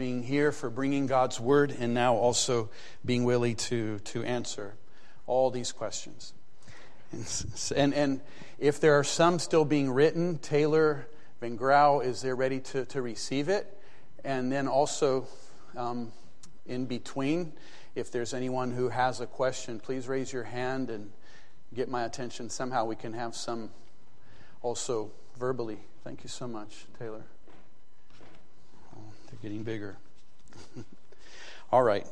being here, for bringing God's word, and now also being willing to, to answer all these questions. And, and, if there are some still being written, Taylor Van Grau is there ready to, to receive it. And then also, um, in between, if there's anyone who has a question, please raise your hand and get my attention. Somehow we can have some also verbally. Thank you so much, Taylor. Getting bigger. All right.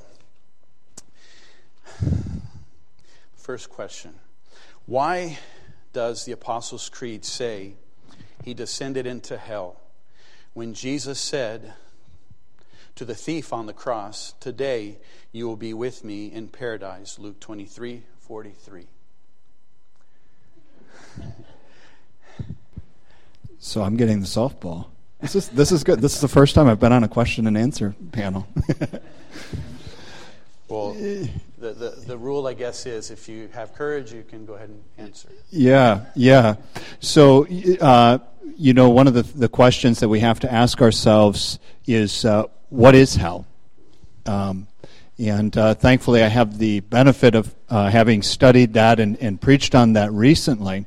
First question Why does the Apostles' Creed say he descended into hell when Jesus said to the thief on the cross, Today you will be with me in paradise? Luke 23 43. So I'm getting the softball. This is this is good. This is the first time I've been on a question and answer panel. well, the, the, the rule, I guess, is if you have courage, you can go ahead and answer. Yeah, yeah. So, uh, you know, one of the, the questions that we have to ask ourselves is uh, what is hell? Um, and uh, thankfully, I have the benefit of uh, having studied that and, and preached on that recently.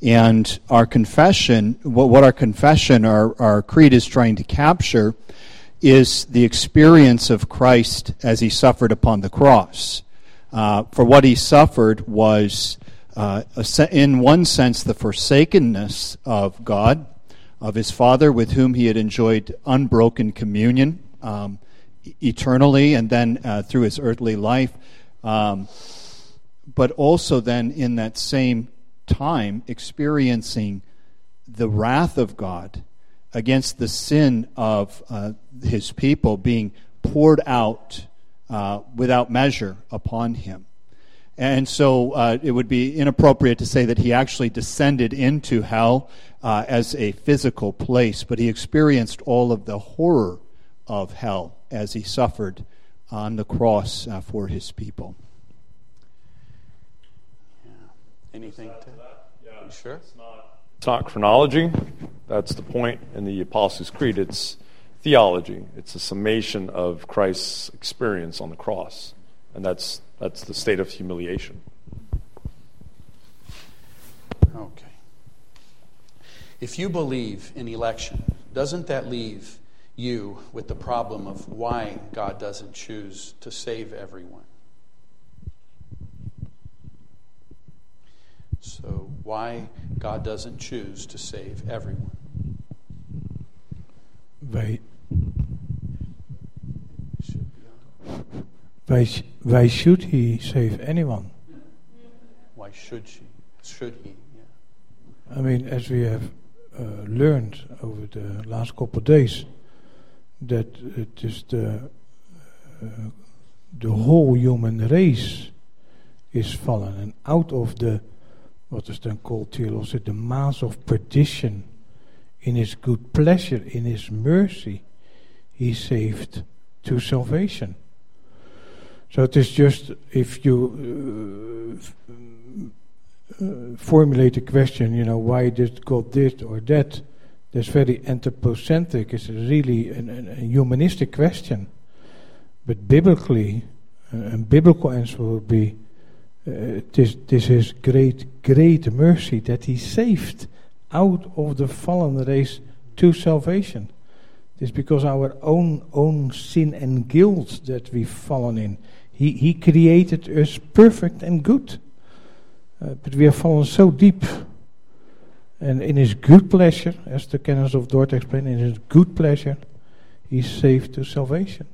And our confession, what, what our confession, our, our creed is trying to capture, is the experience of Christ as he suffered upon the cross. Uh, for what he suffered was, uh, in one sense, the forsakenness of God, of his Father, with whom he had enjoyed unbroken communion um, eternally and then uh, through his earthly life. Um, but also, then, in that same time experiencing the wrath of God against the sin of uh, his people being poured out uh, without measure upon him. And so uh, it would be inappropriate to say that he actually descended into hell uh, as a physical place, but he experienced all of the horror of hell as he suffered on the cross uh, for his people. Anything to? Yeah. You sure? It's not, it's not chronology. That's the point in the Apostles' Creed. It's theology. It's a summation of Christ's experience on the cross. And that's, that's the state of humiliation. Okay. If you believe in election, doesn't that leave you with the problem of why God doesn't choose to save everyone? So, why God doesn't choose to save everyone? Wij, why, why should he save anyone? Why should she? Should he? Yeah. I mean, as we have uh, learned over the last couple of days, that it is the uh, the whole human race is fallen, and out of the what is then called theology the mass of perdition. In his good pleasure, in his mercy, he saved to salvation. So it is just if you uh, uh, formulate a question, you know, why did God this or that? That's very anthropocentric. It's really an, an, a humanistic question. But biblically, a biblical answer would be uh, this, is great, great mercy that he saved out of the fallen race to salvation. It's because our own own sin and guilt that we've fallen in. He, he created us perfect and good. Uh, but we have fallen so deep. And in his good pleasure, as the canons of Dort explain, in his good pleasure, he saved to salvation.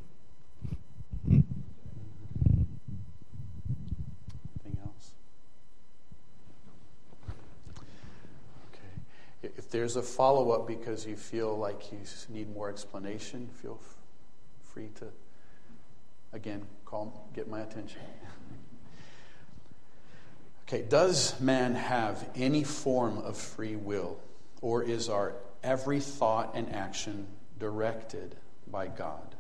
There's a follow up because you feel like you need more explanation, feel free to, again, call, get my attention. okay, does man have any form of free will, or is our every thought and action directed by God?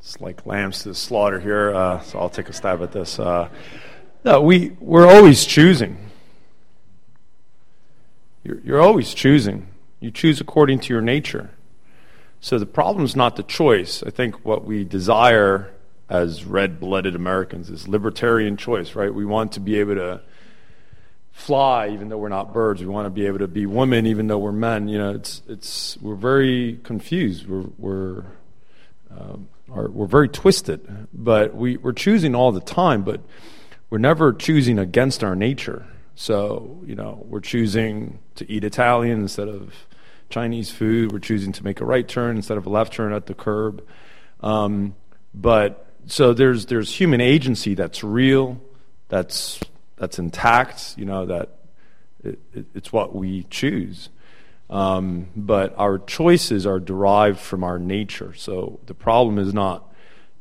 It's like lambs to the slaughter here, uh, so I'll take a stab at this. Uh, no, we, we're always choosing. You're, you're always choosing. You choose according to your nature. So the problem is not the choice. I think what we desire as red blooded Americans is libertarian choice, right? We want to be able to fly even though we're not birds. We want to be able to be women even though we're men. You know, it's, it's, we're very confused. We're, we're, um, are, we're very twisted. But we, we're choosing all the time, but we're never choosing against our nature. So, you know, we're choosing to eat Italian instead of Chinese food. We're choosing to make a right turn instead of a left turn at the curb. Um, but so there's there's human agency that's real, that's that's intact. You know that it, it, it's what we choose. Um, but our choices are derived from our nature. So the problem is not,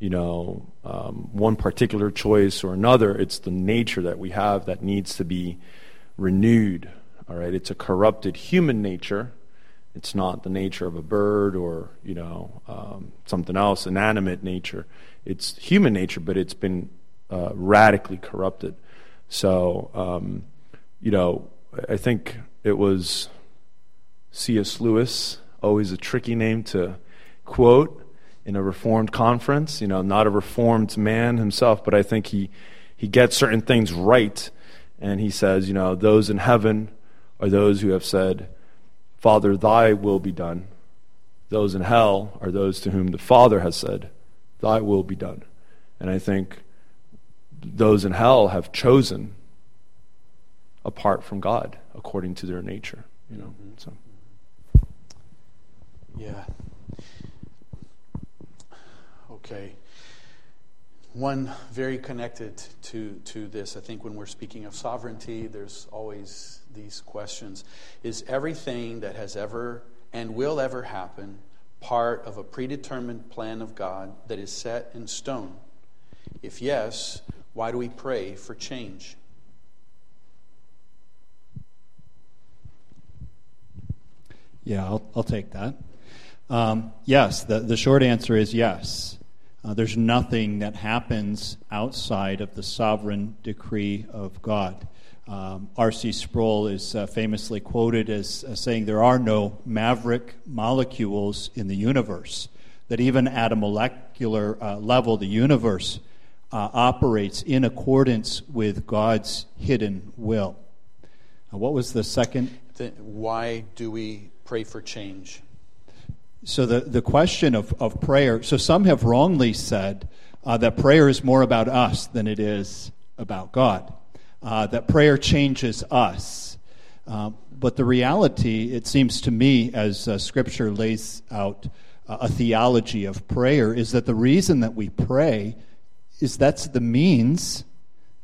you know, um, one particular choice or another. It's the nature that we have that needs to be renewed. All right, it's a corrupted human nature it's not the nature of a bird or you know um, something else, inanimate nature. It's human nature, but it's been uh, radically corrupted. So um, you know, I think it was C.S. Lewis, always a tricky name to quote in a reformed conference. You know, not a reformed man himself, but I think he he gets certain things right, and he says, you know, those in heaven are those who have said Father, thy will be done. Those in hell are those to whom the Father has said, Thy will be done. And I think those in hell have chosen apart from God according to their nature. You know. So. Yeah. Okay. One very connected to, to this, I think when we're speaking of sovereignty, there's always these questions Is everything that has ever and will ever happen part of a predetermined plan of God that is set in stone? If yes, why do we pray for change? Yeah, I'll, I'll take that. Um, yes, the, the short answer is yes. Uh, there's nothing that happens outside of the sovereign decree of God. Um, R.C. Sproul is uh, famously quoted as uh, saying there are no maverick molecules in the universe, that even at a molecular uh, level, the universe uh, operates in accordance with God's hidden will. what was the second? Why do we pray for change? So, the, the question of, of prayer, so some have wrongly said uh, that prayer is more about us than it is about God uh, that prayer changes us. Uh, but the reality, it seems to me, as uh, Scripture lays out uh, a theology of prayer, is that the reason that we pray is that's the means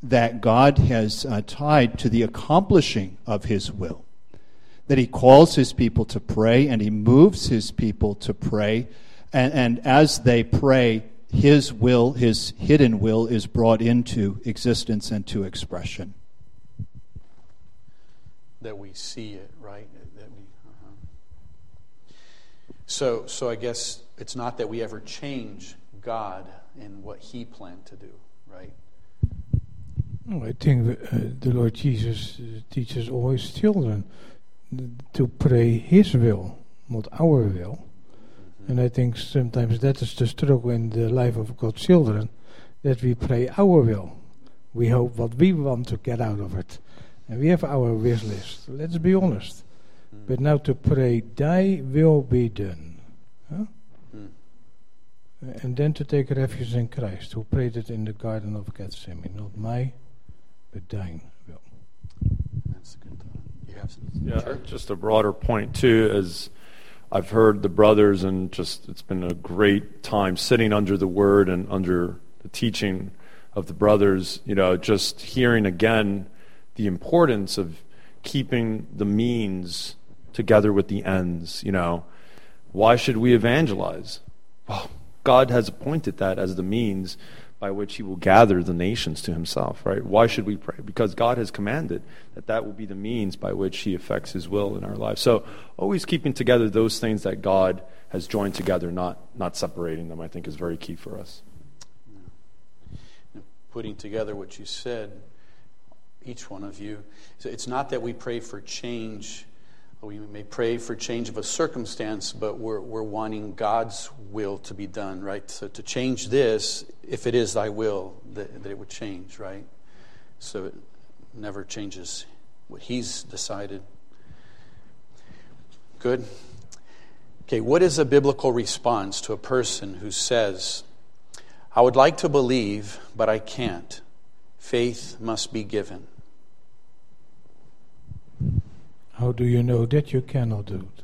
that God has uh, tied to the accomplishing of His will. That He calls His people to pray and He moves His people to pray. And, and as they pray, his will, his hidden will, is brought into existence and to expression. That we see it, right? That we, uh-huh. So, so I guess it's not that we ever change God and what He planned to do, right? I think uh, the Lord Jesus uh, teaches all His children to pray His will, not our will. And I think sometimes that is the struggle in the life of God's children, that we pray our will. We hope what we want to get out of it. And we have our wish list, let's be honest. Mm. But now to pray, thy will be done. Huh? Mm. And then to take refuge in Christ, who prayed it in the Garden of Gethsemane. Not my, but thine will. That's a good thought. Have some, yeah, just a broader point, too, is I've heard the brothers, and just it's been a great time sitting under the word and under the teaching of the brothers. You know, just hearing again the importance of keeping the means together with the ends. You know, why should we evangelize? Well, God has appointed that as the means by which he will gather the nations to himself, right? Why should we pray? Because God has commanded that that will be the means by which he effects his will in our lives. So always keeping together those things that God has joined together, not, not separating them, I think is very key for us. Putting together what you said, each one of you, So it's not that we pray for change We may pray for change of a circumstance, but we're, we're wanting God's will to be done, right? So to change this, if it is thy will, that, that it would change, right? So it never changes what he's decided. Good. Okay, what is a biblical response to a person who says, I would like to believe, but I can't? Faith must be given. How do you know that you cannot do it?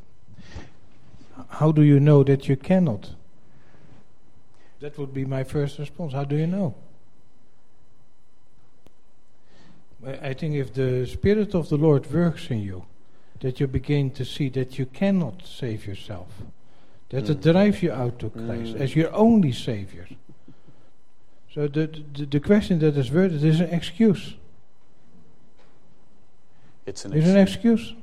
How do you know that you cannot? That would be my first response. How do you know? I think if the Spirit of the Lord works in you, that you begin to see that you cannot save yourself, that mm. it drives you out to Christ mm. as your only Savior. So the, the, the question that is worded is an excuse. It's an, it's excuse. an excuse.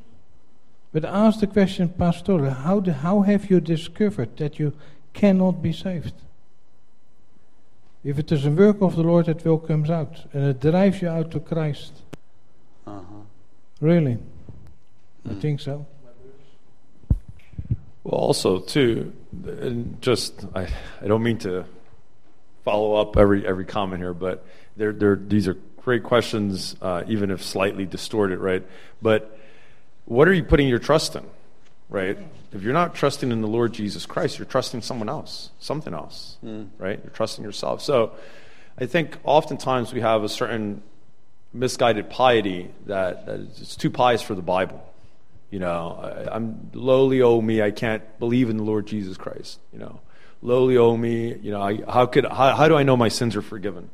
But ask the question, Pastor, how, do, how have you discovered that you cannot be saved? If it is a work of the Lord, it will comes out. And it drives you out to Christ. Uh-huh. Really? Mm. I think so. Well, also, too, and just, I, I don't mean to follow up every, every comment here, but they're, they're, these are great questions, uh, even if slightly distorted, right? But what are you putting your trust in, right? If you're not trusting in the Lord Jesus Christ, you're trusting someone else, something else, mm. right? You're trusting yourself. So I think oftentimes we have a certain misguided piety that, that it's too pious for the Bible. You know, I, am lowly, oh me, I can't believe in the Lord Jesus Christ. You know, lowly, oh me, you know, I, how could, how, how do I know my sins are forgiven?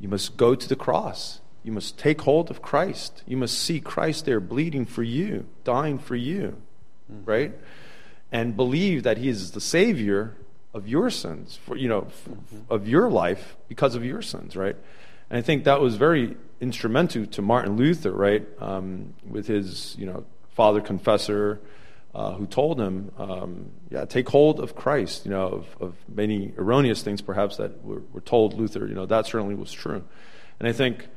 You must go to the cross. You must take hold of Christ. You must see Christ there bleeding for you, dying for you, mm-hmm. right? And believe that He is the Savior of your sins, for, you know, mm-hmm. of your life because of your sins, right? And I think that was very instrumental to Martin Luther, right? Um, with his, you know, father confessor, uh, who told him, um, yeah, take hold of Christ, you know, of, of many erroneous things perhaps that were, were, told Luther, you know, that certainly was true. And I think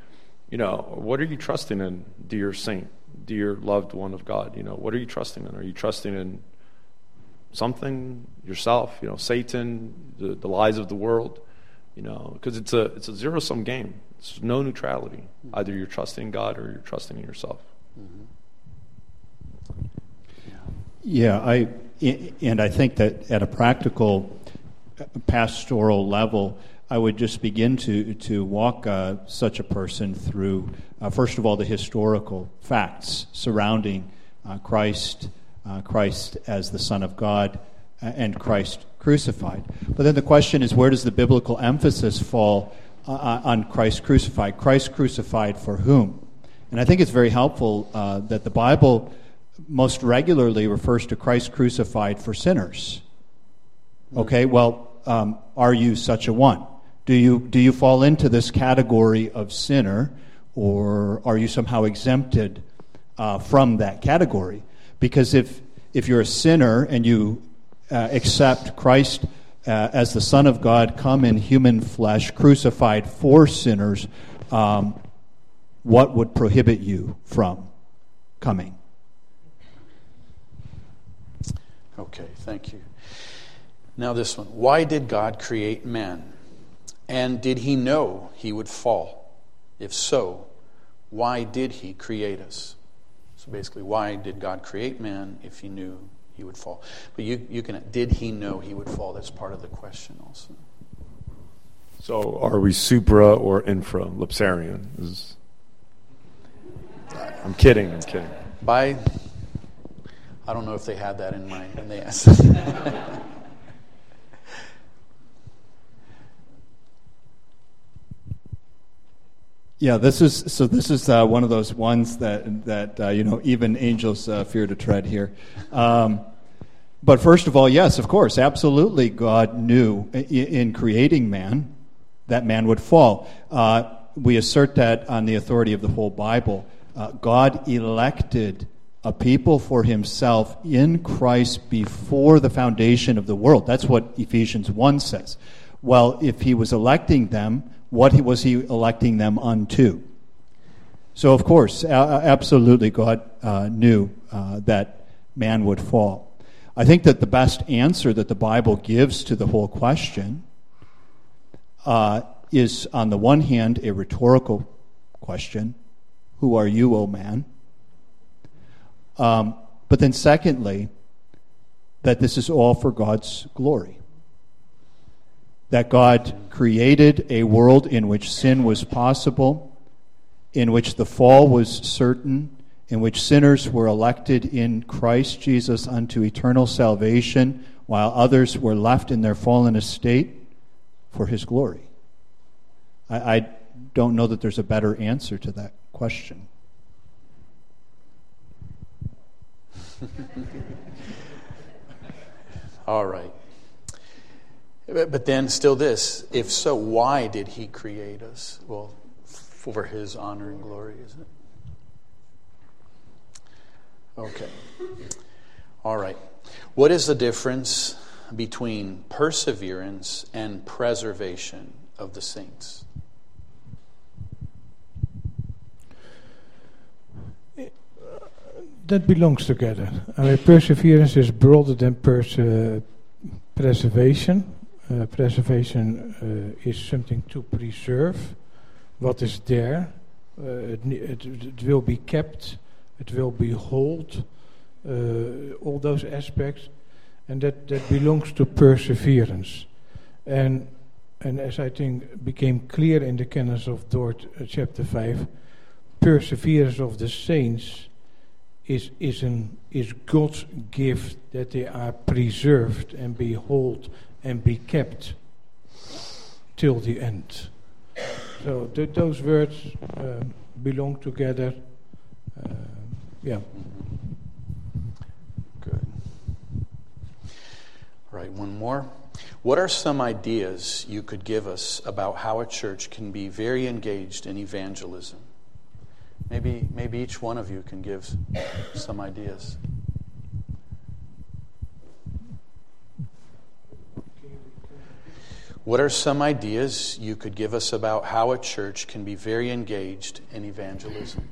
you know, what are you trusting in, dear saint, dear loved one of God? You know, what are you trusting in? Are you trusting in something yourself? You know, Satan, the, the lies of the world. You know, because it's a it's a zero sum game. It's no neutrality. Either you're trusting God or you're trusting in yourself. Mm-hmm. Yeah, I and I think that at a practical pastoral level I would just begin to, to walk uh, such a person through, uh, first of all, the historical facts surrounding uh, Christ, uh, Christ as the Son of God, uh, and Christ crucified. But then the question is where does the biblical emphasis fall uh, on Christ crucified? Christ crucified for whom? And I think it's very helpful that the Bible most regularly refers to Christ crucified for sinners. Okay, well, um, are you such a one? Do you, do you fall into this category of sinner, or are you somehow exempted uh, from that category? Because if, if you're a sinner and you uh, accept Christ uh, as the Son of God, come in human flesh, crucified for sinners, um, what would prohibit you from coming? Okay, thank you. Now, this one. Why did God create man? And did he know he would fall? If so, why did he create us? So basically, why did God create man if he knew he would fall? But you, you can, did he know he would fall? That's part of the question also. So are we supra or infra lapsarian? Is... I'm kidding, I'm kidding. By, I don't know if they had that in mind when they asked. Yeah, this is so. This is uh, one of those ones that that uh, you know even angels uh, fear to tread here. Um, but first of all, yes, of course, absolutely, God knew in, in creating man that man would fall. Uh, we assert that on the authority of the whole Bible. Uh, God elected a people for Himself in Christ before the foundation of the world. That's what Ephesians one says. Well, if He was electing them what was he electing them unto? So, of course, absolutely, God uh, knew uh, that man would fall. I think that the best answer that the Bible gives to the whole question uh, is, on the one hand, a rhetorical question Who are you, O man? Um, but then, secondly, that this is all for God's glory. That God created a world in which sin was possible, in which the fall was certain, in which sinners were elected in Christ Jesus unto eternal salvation, while others were left in their fallen estate for his glory. I, I don't know that there's a better answer to that question. All right. But then, still, this if so, why did he create us? Well, for his honor and glory, isn't it? Okay. All right. What is the difference between perseverance and preservation of the saints? That belongs together. I mean, perseverance is broader than pers- uh, preservation. Uh, preservation uh, is something to preserve. What is there. It, it, it will be kept. It will behold uh, all those aspects, and that, that belongs to perseverance. And, and as I think became clear in the canons of Dort, chapter 5, perseverance of the saints is, is, an, is God's gift that they are preserved and behold and be kept till the end. So th- those words uh, belong together. Uh, yeah. Good. All right, one more. What are some ideas you could give us about how a church can be very engaged in evangelism? Maybe, maybe each one of you can give some ideas. What are some ideas you could give us about how a church can be very engaged in evangelism?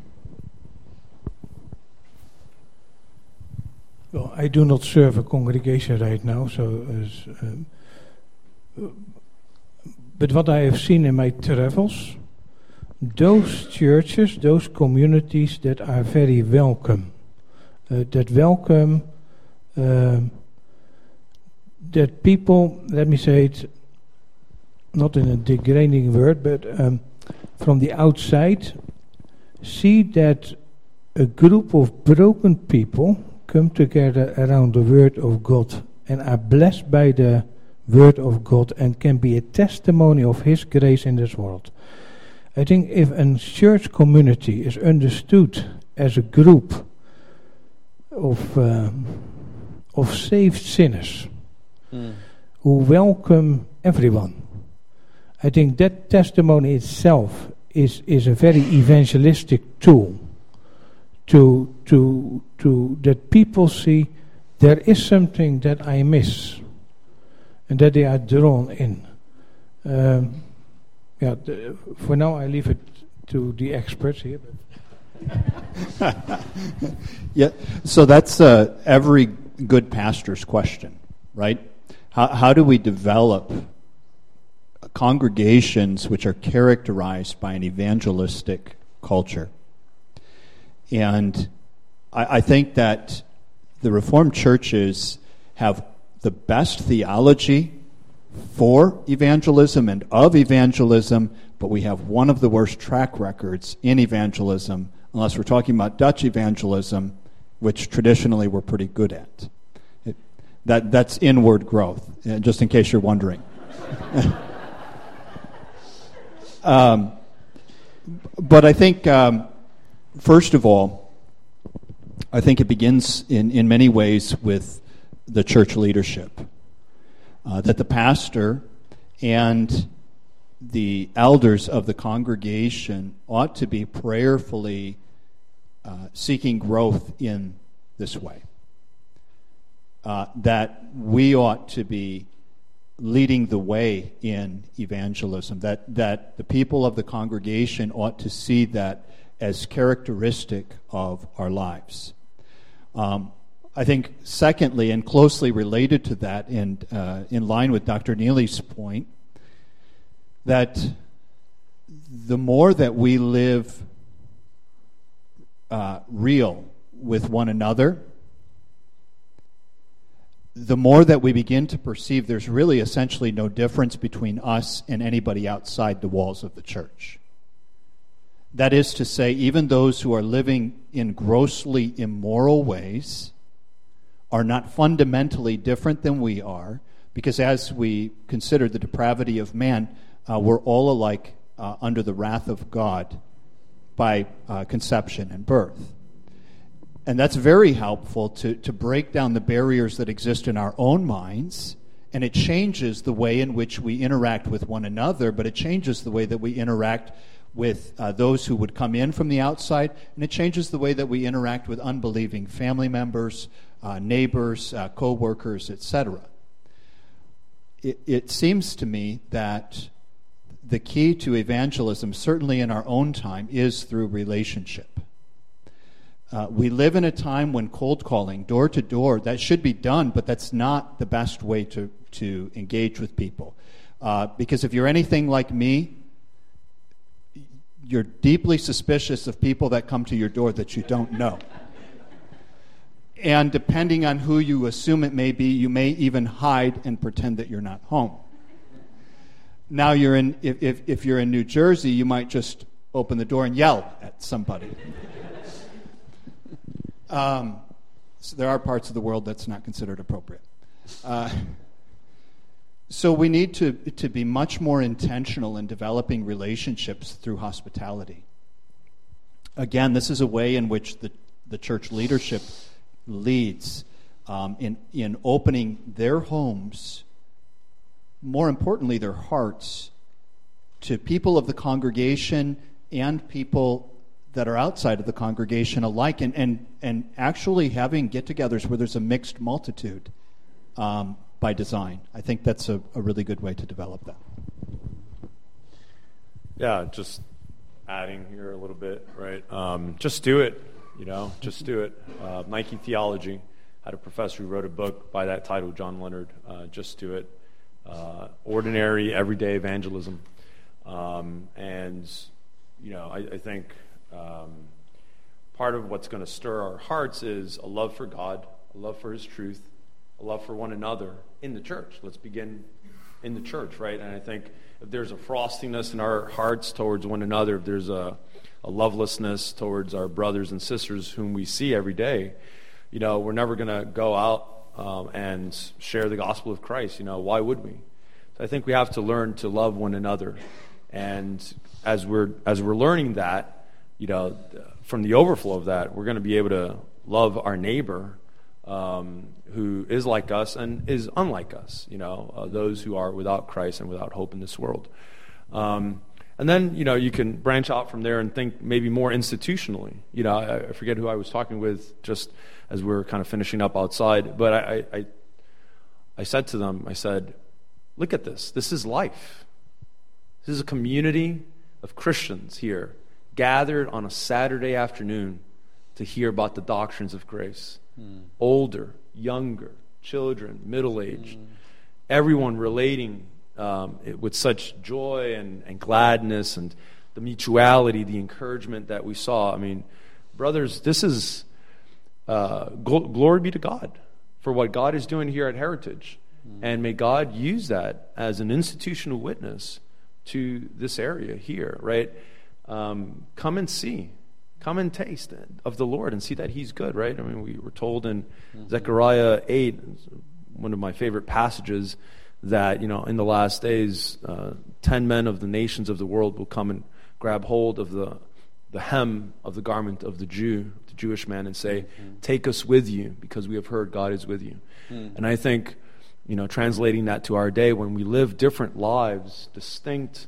Well, I do not serve a congregation right now, so. Um, but what I have seen in my travels, those churches, those communities that are very welcome, uh, that welcome, um, that people, let me say it, not in a degrading word, but um, from the outside, see that a group of broken people come together around the Word of God and are blessed by the Word of God and can be a testimony of His grace in this world. I think if a church community is understood as a group of, uh, of saved sinners mm. who welcome everyone, I think that testimony itself is, is a very evangelistic tool to to to that people see there is something that I miss, and that they are drawn in. Um, yeah, the, for now I leave it to the experts here. yeah, so that's uh, every good pastor's question, right? How, how do we develop congregations which are characterized by an evangelistic culture? And I, I think that the Reformed churches have the best theology for evangelism and of evangelism, but we have one of the worst track records in evangelism, unless we're talking about Dutch evangelism, which traditionally we're pretty good at. It, that, that's inward growth, uh, just in case you're wondering. um, but I think um, First of all, I think it begins in, in many ways with the church leadership. Uh, that the pastor and the elders of the congregation ought to be prayerfully uh, seeking growth in this way. Uh, that we ought to be leading the way in evangelism, that, that the people of the congregation ought to see that as characteristic of our lives. Um, I think, secondly, and closely related to that, and uh, in line with Dr. Neele's point, that the more that we live uh, real with one another, the more that we begin to perceive there's really essentially no difference between us and anybody outside the walls of the church. That is to say, even those who are living in grossly immoral ways are not fundamentally different than we are, because as we consider the depravity of man, uh, we're all alike uh, under the wrath of God by uh, conception and birth. And that's very helpful to, to break down the barriers that exist in our own minds. And it changes the way in which we interact with one another, but it changes the way that we interact with uh, those who would come in from the outside, and it changes the way that we interact with unbelieving family members, uh, neighbors, uh, co workers, etc. It, it seems to me that the key to evangelism, certainly in our own time, is through relationship. Uh, we live in a time when cold calling, door to door, that should be done, but that's not the best way to, to engage with people. Uh, because if you're anything like me, you're deeply suspicious of people that come to your door that you don't know. and depending on who you assume it may be, you may even hide and pretend that you're not home. Now, you're in, if, if, if you're in New Jersey, you might just open the door and yell at somebody. Um, so there are parts of the world that's not considered appropriate. Uh, so we need to, to be much more intentional in developing relationships through hospitality. Again, this is a way in which the, the church leadership leads um, in, in opening their homes, more importantly, their hearts, to people of the congregation and people that are outside of the congregation alike, and, and, and actually having get togethers where there's a mixed multitude um, by design. I think that's a, a really good way to develop that. Yeah, just adding here a little bit, right? Um, just do it, you know, just do it. Uh, Nike Theology had a professor who wrote a book by that title, John Leonard. Uh, just do it. Uh, ordinary, everyday evangelism. Um, and, you know, I, I think um, part of what's going to stir our hearts is a love for God, a love for His truth, a love for one another in the church. Let's begin in the church, right? And I think if there's a frostiness in our hearts towards one another, if there's a, a lovelessness towards our brothers and sisters whom we see every day, you know, we're never going to go out um, and share the gospel of Christ. You know, why would we? So I think we have to learn to love one another. And as we're, as we're learning that, you know, from the overflow of that, we're going to be able to love our neighbor um, who is like us and is unlike us, you know, uh, those who are without Christ and without hope in this world. Um, and then, you know, you can branch out from there and think maybe more institutionally. You know, I, I forget who I was talking with just as we were kind of finishing up outside, but I, I, I said to them, I said, look at this. This is life. This is a community of Christians here gathered on a Saturday afternoon to hear about the doctrines of grace. Mm. Older, younger, children, middle aged, mm. everyone relating um, with such joy and, and gladness and the mutuality, the encouragement that we saw. I mean, brothers, this is uh, gl- glory be to God for what God is doing here at Heritage. Mm. And may God use that as an institutional witness to this area here, right? Um, come and see. Come and taste of the Lord and see that He's good, right? I mean, we were told in mm-hmm. Zechariah 8, one of my favorite passages, that, you know, in the last days, uh, 10 men of the nations of the world will come and grab hold of the, the hem of the garment of the Jew, the Jewish man, and say, mm-hmm. Take us with you because we have heard God is with you. Mm-hmm. And I think, you know, translating that to our day, when we live different lives, distinct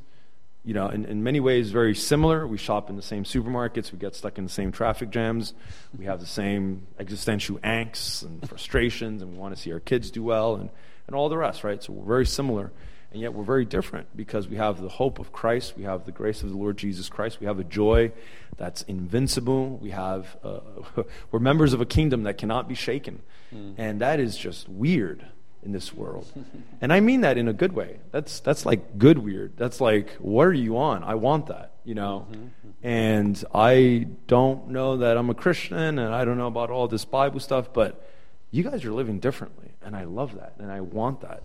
you know, in, in many ways very similar. We shop in the same supermarkets, we get stuck in the same traffic jams, we have the same existential angst and frustrations, and we want to see our kids do well and, and all the rest, right? So we're very similar. And yet we're very different because we have the hope of Christ, we have the grace of the Lord Jesus Christ, we have a joy that's invincible, we have uh, we're members of a kingdom that cannot be shaken. Mm. And that is just weird in this world. and I mean that in a good way. That's that's like good weird. That's like what are you on? I want that, you know. Mm-hmm. And I don't know that I'm a Christian and I don't know about all this Bible stuff, but you guys are living differently and I love that and I want that.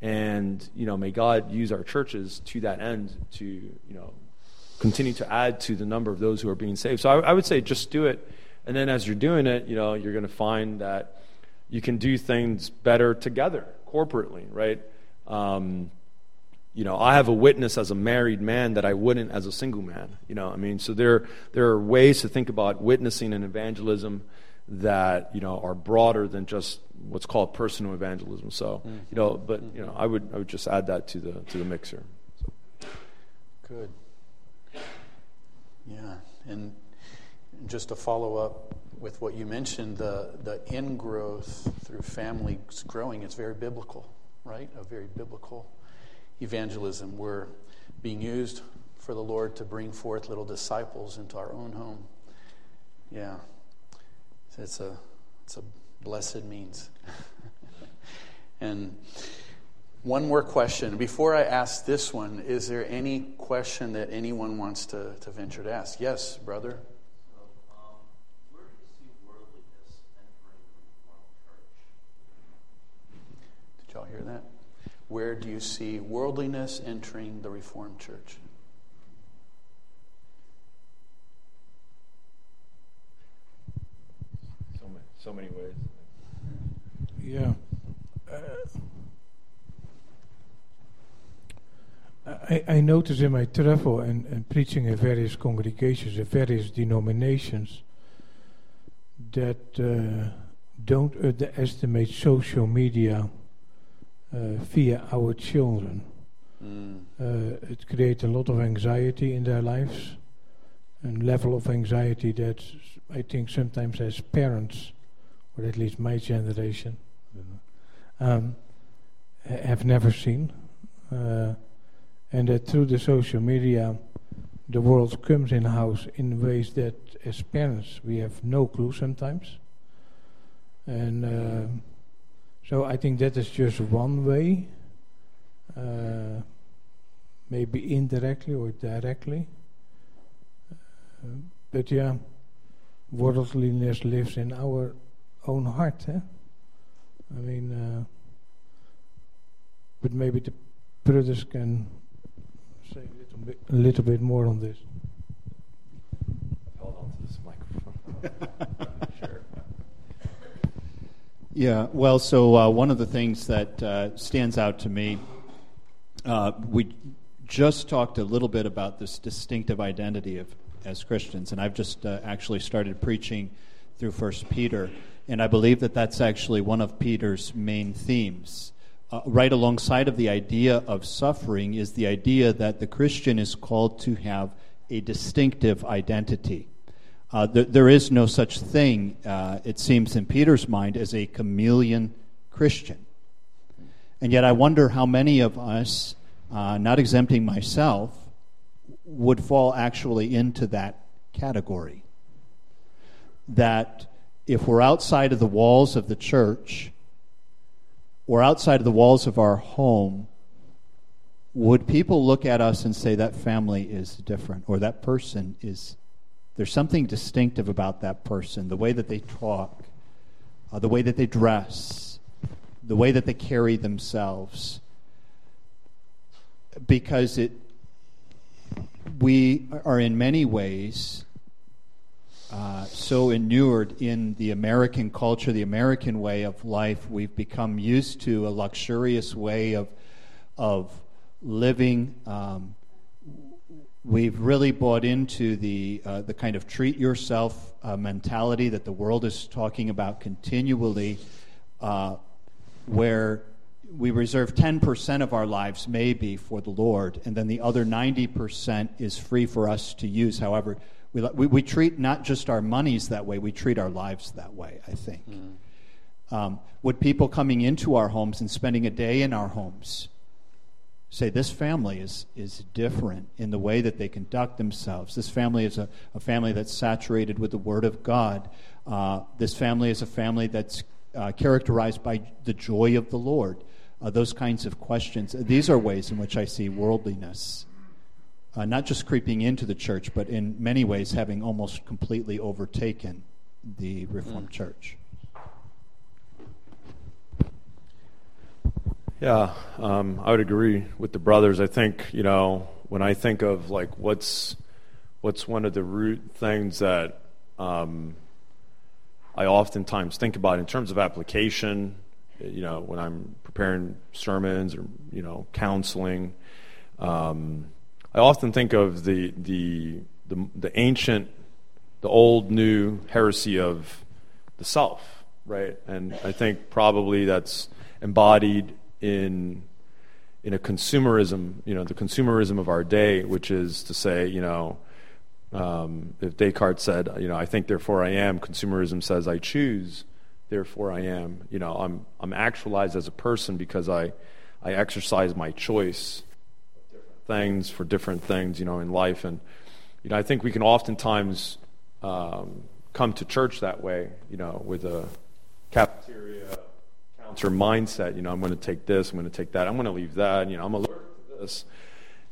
And you know, may God use our churches to that end to, you know, continue to add to the number of those who are being saved. So I, I would say just do it and then as you're doing it, you know, you're going to find that you can do things better together, corporately, right? Um, you know, I have a witness as a married man that I wouldn't as a single man. You know, I mean, so there there are ways to think about witnessing and evangelism that you know are broader than just what's called personal evangelism. So mm-hmm. you know, but you know, I would I would just add that to the to the mixer. So. Good. Yeah, and just to follow up with what you mentioned, the, the ingrowth through families growing, it's very biblical, right? A very biblical evangelism. We're being used for the Lord to bring forth little disciples into our own home. Yeah. It's a, it's a blessed means. and one more question. Before I ask this one, is there any question that anyone wants to, to venture to ask? Yes, brother. Hear that? Where do you see worldliness entering the Reformed Church? So many, so many ways. Yeah. Uh, I, I notice in my travel and, and preaching in various congregations, in various denominations, that uh, don't underestimate social media uh, via our children. Mm. Uh, it creates a lot of anxiety in their lives, a level of anxiety that I think sometimes as parents, or at least my generation, um, have never seen. Uh, and that through the social media, the world comes in house in ways that as parents we have no clue sometimes. And so I think that is just one way, uh, maybe indirectly or directly. Uh, but yeah, worldliness lives in our own heart. Eh? I mean, uh, but maybe the brothers can say a little bit, a little bit more on this. Hold on to this microphone. Yeah, well, so uh, one of the things that uh, stands out to me, uh, we just talked a little bit about this distinctive identity of as Christians, and I've just uh, actually started preaching through First Peter, and I believe that that's actually one of Peter's main themes. Uh, right alongside of the idea of suffering is the idea that the Christian is called to have a distinctive identity. Uh, th- there is no such thing, uh, it seems, in Peter's mind, as a chameleon Christian. And yet, I wonder how many of us, uh, not exempting myself, would fall actually into that category. That if we're outside of the walls of the church, or outside of the walls of our home, would people look at us and say that family is different, or that person is there's something distinctive about that person, the way that they talk, uh, the way that they dress, the way that they carry themselves. Because it, we are in many ways uh, so inured in the American culture, the American way of life, we've become used to a luxurious way of, of living. Um, We've really bought into the, uh, the kind of treat yourself uh, mentality that the world is talking about continually, uh, where we reserve 10% of our lives maybe for the Lord, and then the other 90% is free for us to use however. We, we, we treat not just our monies that way, we treat our lives that way, I think. Mm. Um, would people coming into our homes and spending a day in our homes say this family is, is different in the way that they conduct themselves. This family is a, a family that's saturated with the Word of God. Uh, this family is a family that's uh, characterized by the joy of the Lord. Uh, those kinds of questions. These are ways in which I see worldliness. Uh, not just creeping into the church, but in many ways having almost completely overtaken the Reformed mm. Church. Yeah, um, I would agree with the brothers. I think you know when I think of like what's what's one of the root things that um, I oftentimes think about in terms of application. You know, when I'm preparing sermons or you know counseling, um, I often think of the, the the the ancient, the old new heresy of the self, right? And I think probably that's embodied in in a consumerism, you know, the consumerism of our day, which is to say, you know, um, if Descartes said, you know, I think, therefore I am, consumerism says I choose, therefore I am. You know, I'm I'm actualized as a person because I I exercise my choice things for different things, you know, in life, and you know, I think we can oftentimes um, come to church that way, you know, with a cafeteria counter mindset. You know, I'm going to take this, I'm going to take that, I'm going to leave that. You know, I'm allergic to this,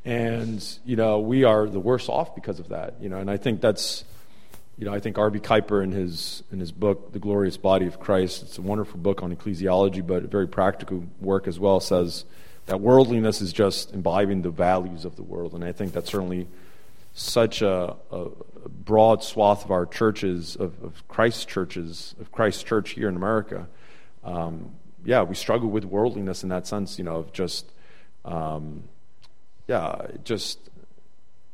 and you know, we are the worse off because of that. You know, and I think that's. You know, I think R.B. Kuiper in his in his book, The Glorious Body of Christ, it's a wonderful book on ecclesiology, but a very practical work as well, says that worldliness is just imbibing the values of the world. And I think that's certainly such a, a broad swath of our churches, of, of Christ's churches, of Christ church here in America, um, yeah, we struggle with worldliness in that sense, you know, of just, um, yeah, just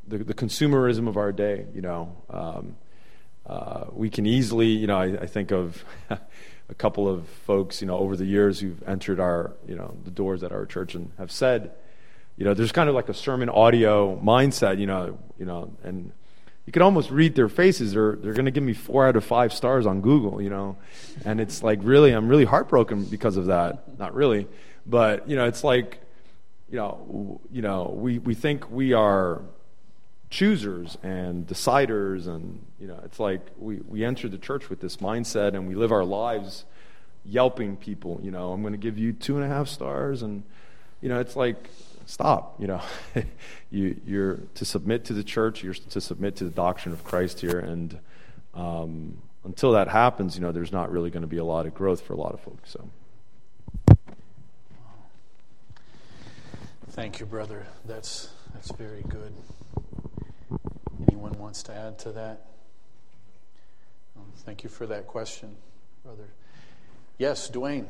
the, the consumerism of our day, you know. Um, uh, we can easily, you know, I, I think of a couple of folks, you know, over the years who've entered our, you know, the doors at our church and have said, you know, there's kind of like a SermonAudio mindset, you know, you know, and you can almost read their faces. They're, they're going to give me four out of five stars on Google, you know. And it's like, really, I'm really heartbroken because of that. Not really. But, you know, it's like, you know, you know we, we think we are choosers and deciders. And, you know, it's like we, we enter the church with this mindset and we live our lives yelping people, you know, I'm going to give you two and a half stars. And, you know, it's like, stop. You know, you, you're to submit to the church. You're to submit to the doctrine of Christ here, and um, until that happens, you know, there's not really going to be a lot of growth for a lot of folks. So. Thank you, brother. That's that's very good. Anyone wants to add to that? Um, thank you for that question, brother. Yes, Dwayne.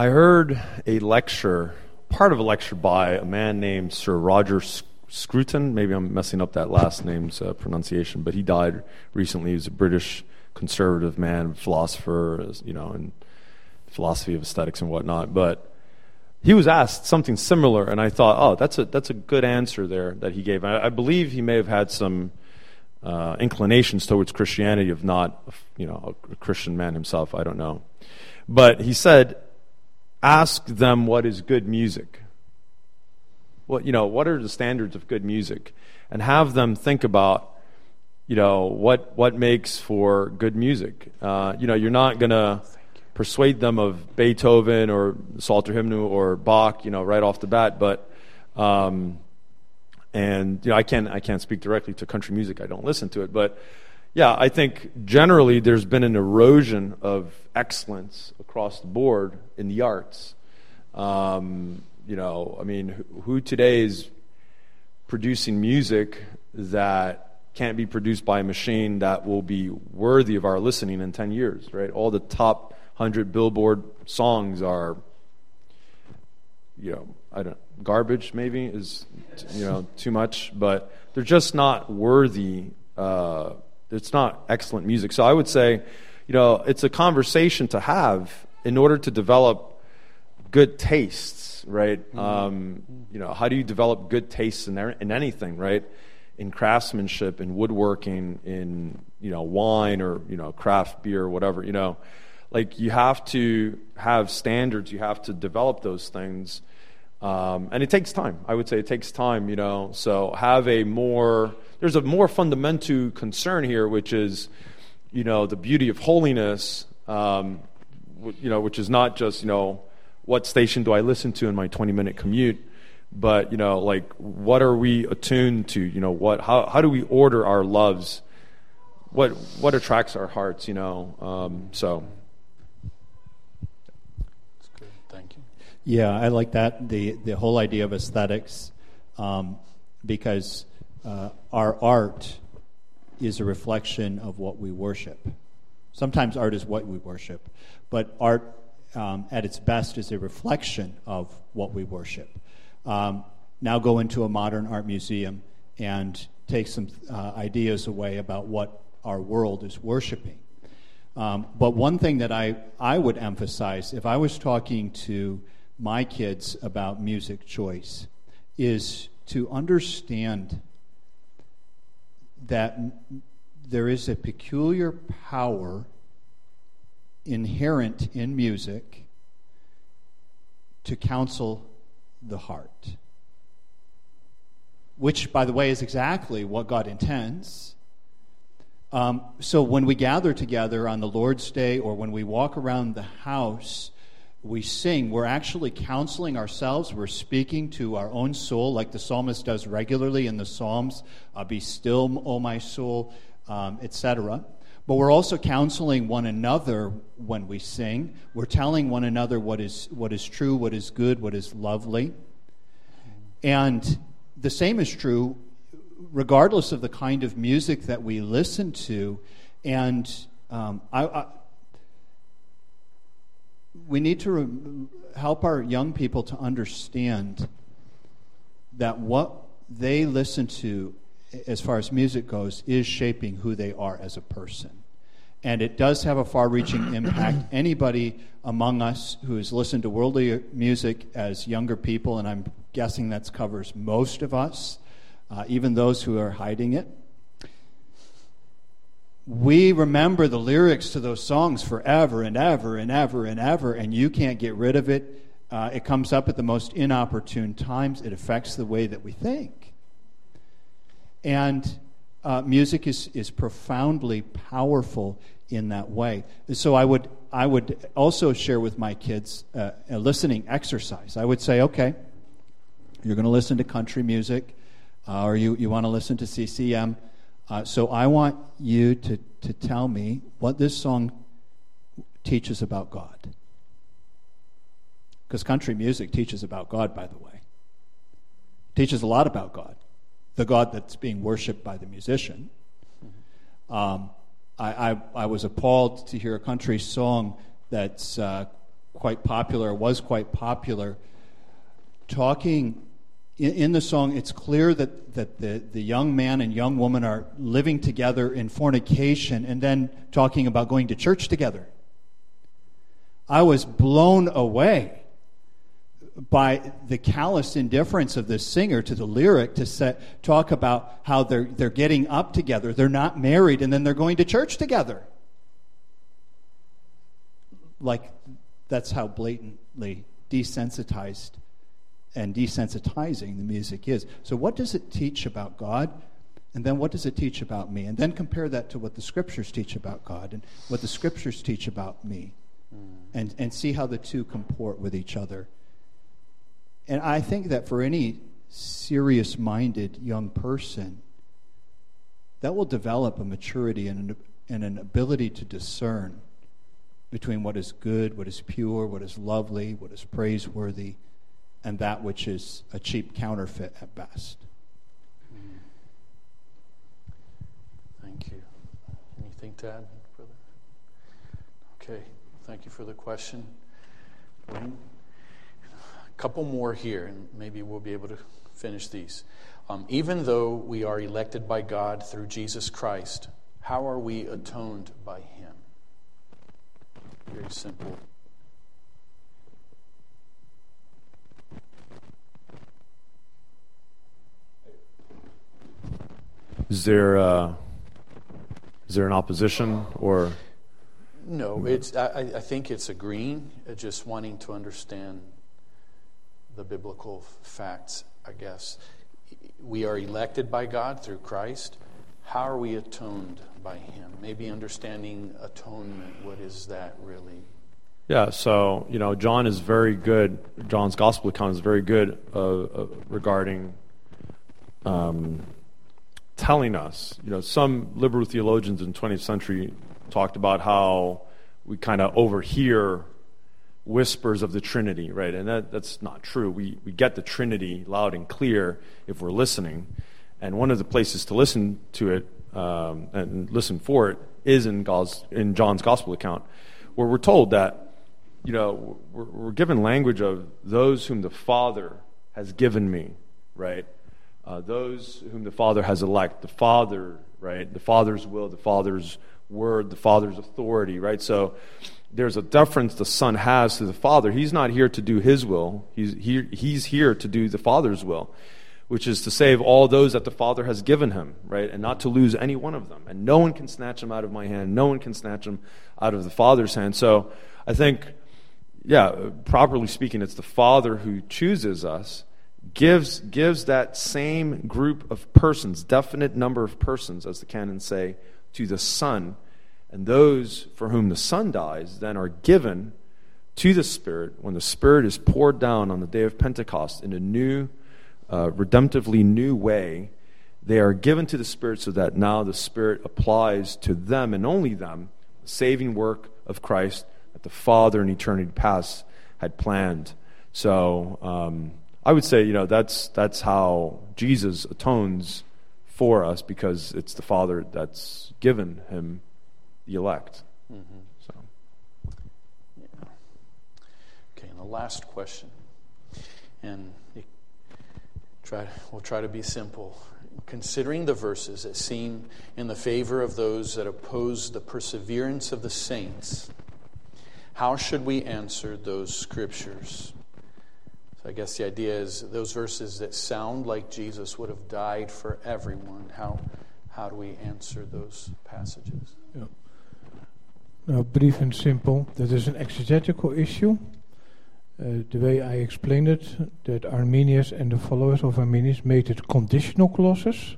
I heard a lecture, part of a lecture by a man named Sir Roger Scruton. Maybe I'm messing up that last name's uh, pronunciation, but he died recently. He was a British conservative man, philosopher, you know, and philosophy of aesthetics and whatnot. But he was asked something similar, and I thought, oh, that's a that's a good answer there that he gave. I, I believe he may have had some uh, inclinations towards Christianity, of not, you know, a Christian man himself. I don't know, but he said ask them what is good music. What, you know, what are the standards of good music? And have them think about, you know, what, what makes for good music. Uh, you know, you're not going to persuade them of Beethoven or Psalter Hymnal or Bach, you know, right off the bat, but, um, and, you know, I can't, I can't speak directly to country music. I don't listen to it, but, yeah, I think generally there's been an erosion of excellence across the board in the arts. Um, you know, I mean, who today is producing music that can't be produced by a machine that will be worthy of our listening in 10 years, right? All the top 100 Billboard songs are, you know, I don't, garbage. Maybe is you know too much, but they're just not worthy. Uh, it's not excellent music. So I would say, you know, it's a conversation to have in order to develop good tastes, right? Mm-hmm. Um, you know, how do you develop good tastes in, in anything, right? In craftsmanship, in woodworking, in you know wine or you know craft beer, or whatever. You know, like you have to have standards. You have to develop those things, um, and it takes time. I would say it takes time. You know, so have a more there's a more fundamental concern here, which is, you know, the beauty of holiness, um, you know, which is not just, you know, what station do I listen to in my 20 minute commute, but, you know, like, what are we attuned to? You know, what, how, how do we order our loves? What, what attracts our hearts, you know? Um, so. That's good. Thank you. Yeah, I like that. The, the whole idea of aesthetics, um, because uh, our art is a reflection of what we worship. Sometimes art is what we worship, but art um, at its best is a reflection of what we worship. Um, now go into a modern art museum and take some uh, ideas away about what our world is worshiping. Um, but one thing that I, I would emphasize if I was talking to my kids about music choice is to understand that there is a peculiar power inherent in music to counsel the heart. Which, by the way, is exactly what God intends. Um, so when we gather together on the Lord's Day or when we walk around the house, we sing, we're actually counseling ourselves. We're speaking to our own soul, like the psalmist does regularly in the Psalms uh, Be still, O my soul, um, etc. But we're also counseling one another when we sing. We're telling one another what is, what is true, what is good, what is lovely. And the same is true regardless of the kind of music that we listen to. And um, I, I we need to re- help our young people to understand that what they listen to, as far as music goes, is shaping who they are as a person. And it does have a far reaching impact. Anybody among us who has listened to worldly music as younger people, and I'm guessing that covers most of us, uh, even those who are hiding it, we remember the lyrics to those songs forever and ever and ever and ever, and you can't get rid of it. Uh, it comes up at the most inopportune times. It affects the way that we think. And uh, music is, is profoundly powerful in that way. So I would, I would also share with my kids uh, a listening exercise. I would say, okay, you're going to listen to country music, uh, or you, you want to listen to CCM uh, so I want you to, to tell me what this song teaches about God. Because country music teaches about God, by the way. Teaches a lot about God, the God that's being worshiped by the musician. Um, I, I, I, was appalled to hear a country song that's uh, quite popular, was quite popular, talking in, in the song, it's clear that, that the, the young man and young woman are living together in fornication and then talking about going to church together. I was blown away by the callous indifference of this singer to the lyric to set, talk about how they're, they're getting up together, they're not married, and then they're going to church together. Like, that's how blatantly desensitized and desensitizing the music is. So, what does it teach about God? And then, what does it teach about me? And then compare that to what the scriptures teach about God and what the scriptures teach about me. Mm. And, and see how the two comport with each other. And I think that for any serious minded young person, that will develop a maturity and an, and an ability to discern between what is good, what is pure, what is lovely, what is praiseworthy and that which is a cheap counterfeit at best. Thank you. Anything to add, brother? Okay, thank you for the question. Wayne? A couple more here, and maybe we'll be able to finish these. Um, even though we are elected by God through Jesus Christ, how are we atoned by Him? Very simple. Is there uh, is there an opposition or? No, it's. I, I think it's agreeing, uh, just wanting to understand the biblical facts. I guess we are elected by God through Christ. How are we atoned by Him? Maybe understanding atonement. What is that really? Yeah, so you know, John is very good. John's gospel account is very good uh, uh, regarding um, telling us. You know, some liberal theologians in the 20th century talked about how we kind of overhear whispers of the Trinity, right? And that, that's not true. We, we get the Trinity loud and clear if we're listening. And one of the places to listen to it um, and listen for it is in, God's, in John's gospel account, where we're told that, you know, we're, we're given language of those whom the Father has given me, right? Uh, those whom the Father has elect. the Father, right? The Father's will, the Father's word, the Father's authority, right? So there's a deference the Son has to the Father. He's not here to do His will, he's here, he's here to do the Father's will, which is to save all those that the Father has given Him, right? And not to lose any one of them. And no one can snatch them out of my hand, no one can snatch them out of the Father's hand. So I think, yeah, properly speaking, it's the Father who chooses us gives, gives that same group of persons, definite number of persons, as the canons say, to the Son. And those for whom the Son dies then are given to the Spirit when the Spirit is poured down on the day of Pentecost in a new, uh, redemptively new way. They are given to the Spirit so that now the Spirit applies to them and only them the saving work of Christ that the Father in eternity past had planned. So, um, I would say, you know, that's, that's how Jesus atones for us because it's the Father that's given him the elect. Mm-hmm. So. Yeah. Okay, and the last question. And try, we'll try to be simple. Considering the verses that seem in the favor of those that oppose the perseverance of the saints, how should we answer those scriptures? So I guess the idea is those verses that sound like Jesus would have died for everyone. How, how do we answer those passages? Yeah. Nou, brief and simple. That is an exegetical issue. Uh, the way I explained it, that Arminius and the followers of Arminius made it conditional clauses,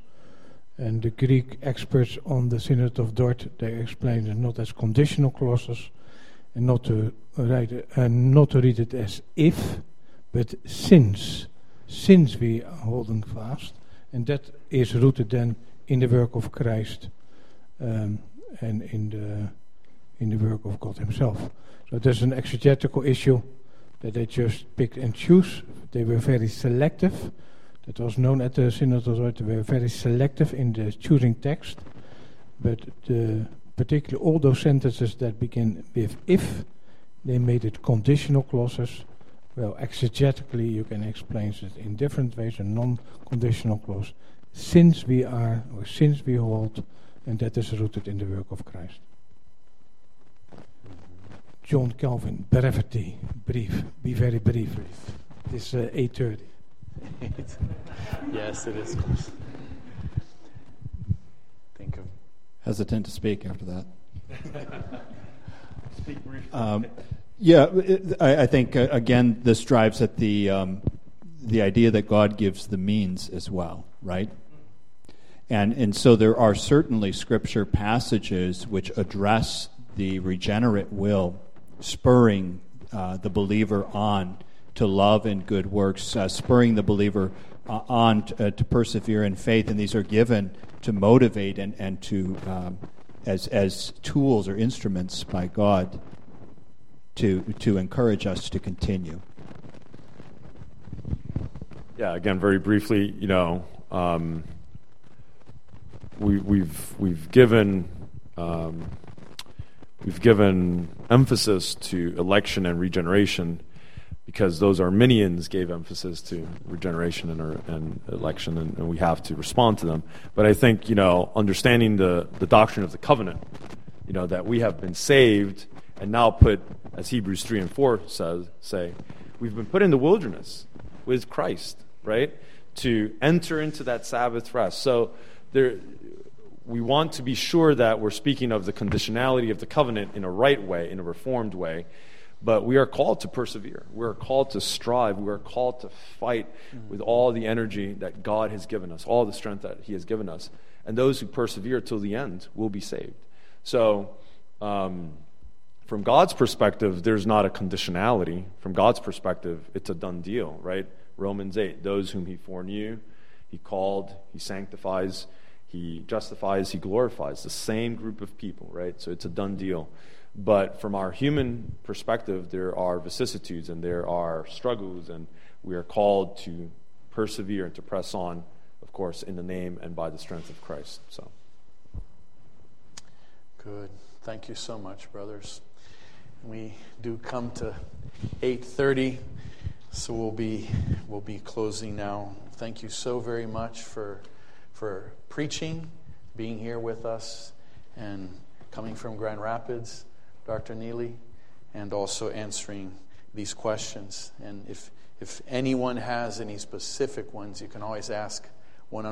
and the Greek experts on the Synod of Dort they explained it not as conditional clauses, and not to write it, and not to read it as if, but since, since we are holding fast, and that is rooted then in the work of Christ um, and in the in the work of God Himself. So there's an exegetical issue that they just pick and choose. They were very selective. That was known at the Synod of Dort. They were very selective in the choosing text, but the particularly all those sentences that begin with if, they made it conditional clauses well, exegetically, you can explain it in different ways, a non conditional clause. Since we are, or since we hold, and that is rooted in the work of Christ. John Calvin, brevity, brief, be very brief. It's uh, 8.30. yes, it is. Think of... Hesitant to speak after that. speak briefly. Um, yeah, I, I think uh, again this drives at the um, the idea that God gives the means as well, right? And and so there are certainly scripture passages which address the regenerate will, spurring uh, the believer on to love and good works, uh, spurring the believer uh, on to, uh, to, persevere in faith, and these are given to motivate and and to um, as as tools or instruments by God to, to encourage us to continue. Yeah, again, very briefly, you know, um, we, we've we've given um, we've given emphasis to election and regeneration because those Arminians gave emphasis to regeneration and, and election, and, and, we have to respond to them. But I think, you know, understanding the, the doctrine of the covenant, you know, that we have been saved and now put, as Hebrews 3 and 4 says, say, we've been put in the wilderness with Christ, right? To enter into that Sabbath rest. So there, we want to be sure that we're speaking of the conditionality of the covenant in a right way, in a reformed way but we are called to persevere. We are called to strive. We are called to fight with all the energy that God has given us, all the strength that He has given us. And those who persevere till the end will be saved. So, um, from God's perspective, there's not a conditionality. From God's perspective, it's a done deal, right? Romans 8 those whom He foreknew, He called, He sanctifies, He justifies, He glorifies. The same group of people, right? So it's a done deal. But from our human perspective, there are vicissitudes and there are struggles, and we are called to persevere and to press on, of course, in the name and by the strength of Christ. So. Good. Thank you so much, brothers. We do come to 8:30, so we'll be we'll be closing now. Thank you so very much for for preaching, being here with us, and coming from Grand Rapids. Dr. Neele, and also answering these questions. And if, if anyone has any specific ones, you can always ask one on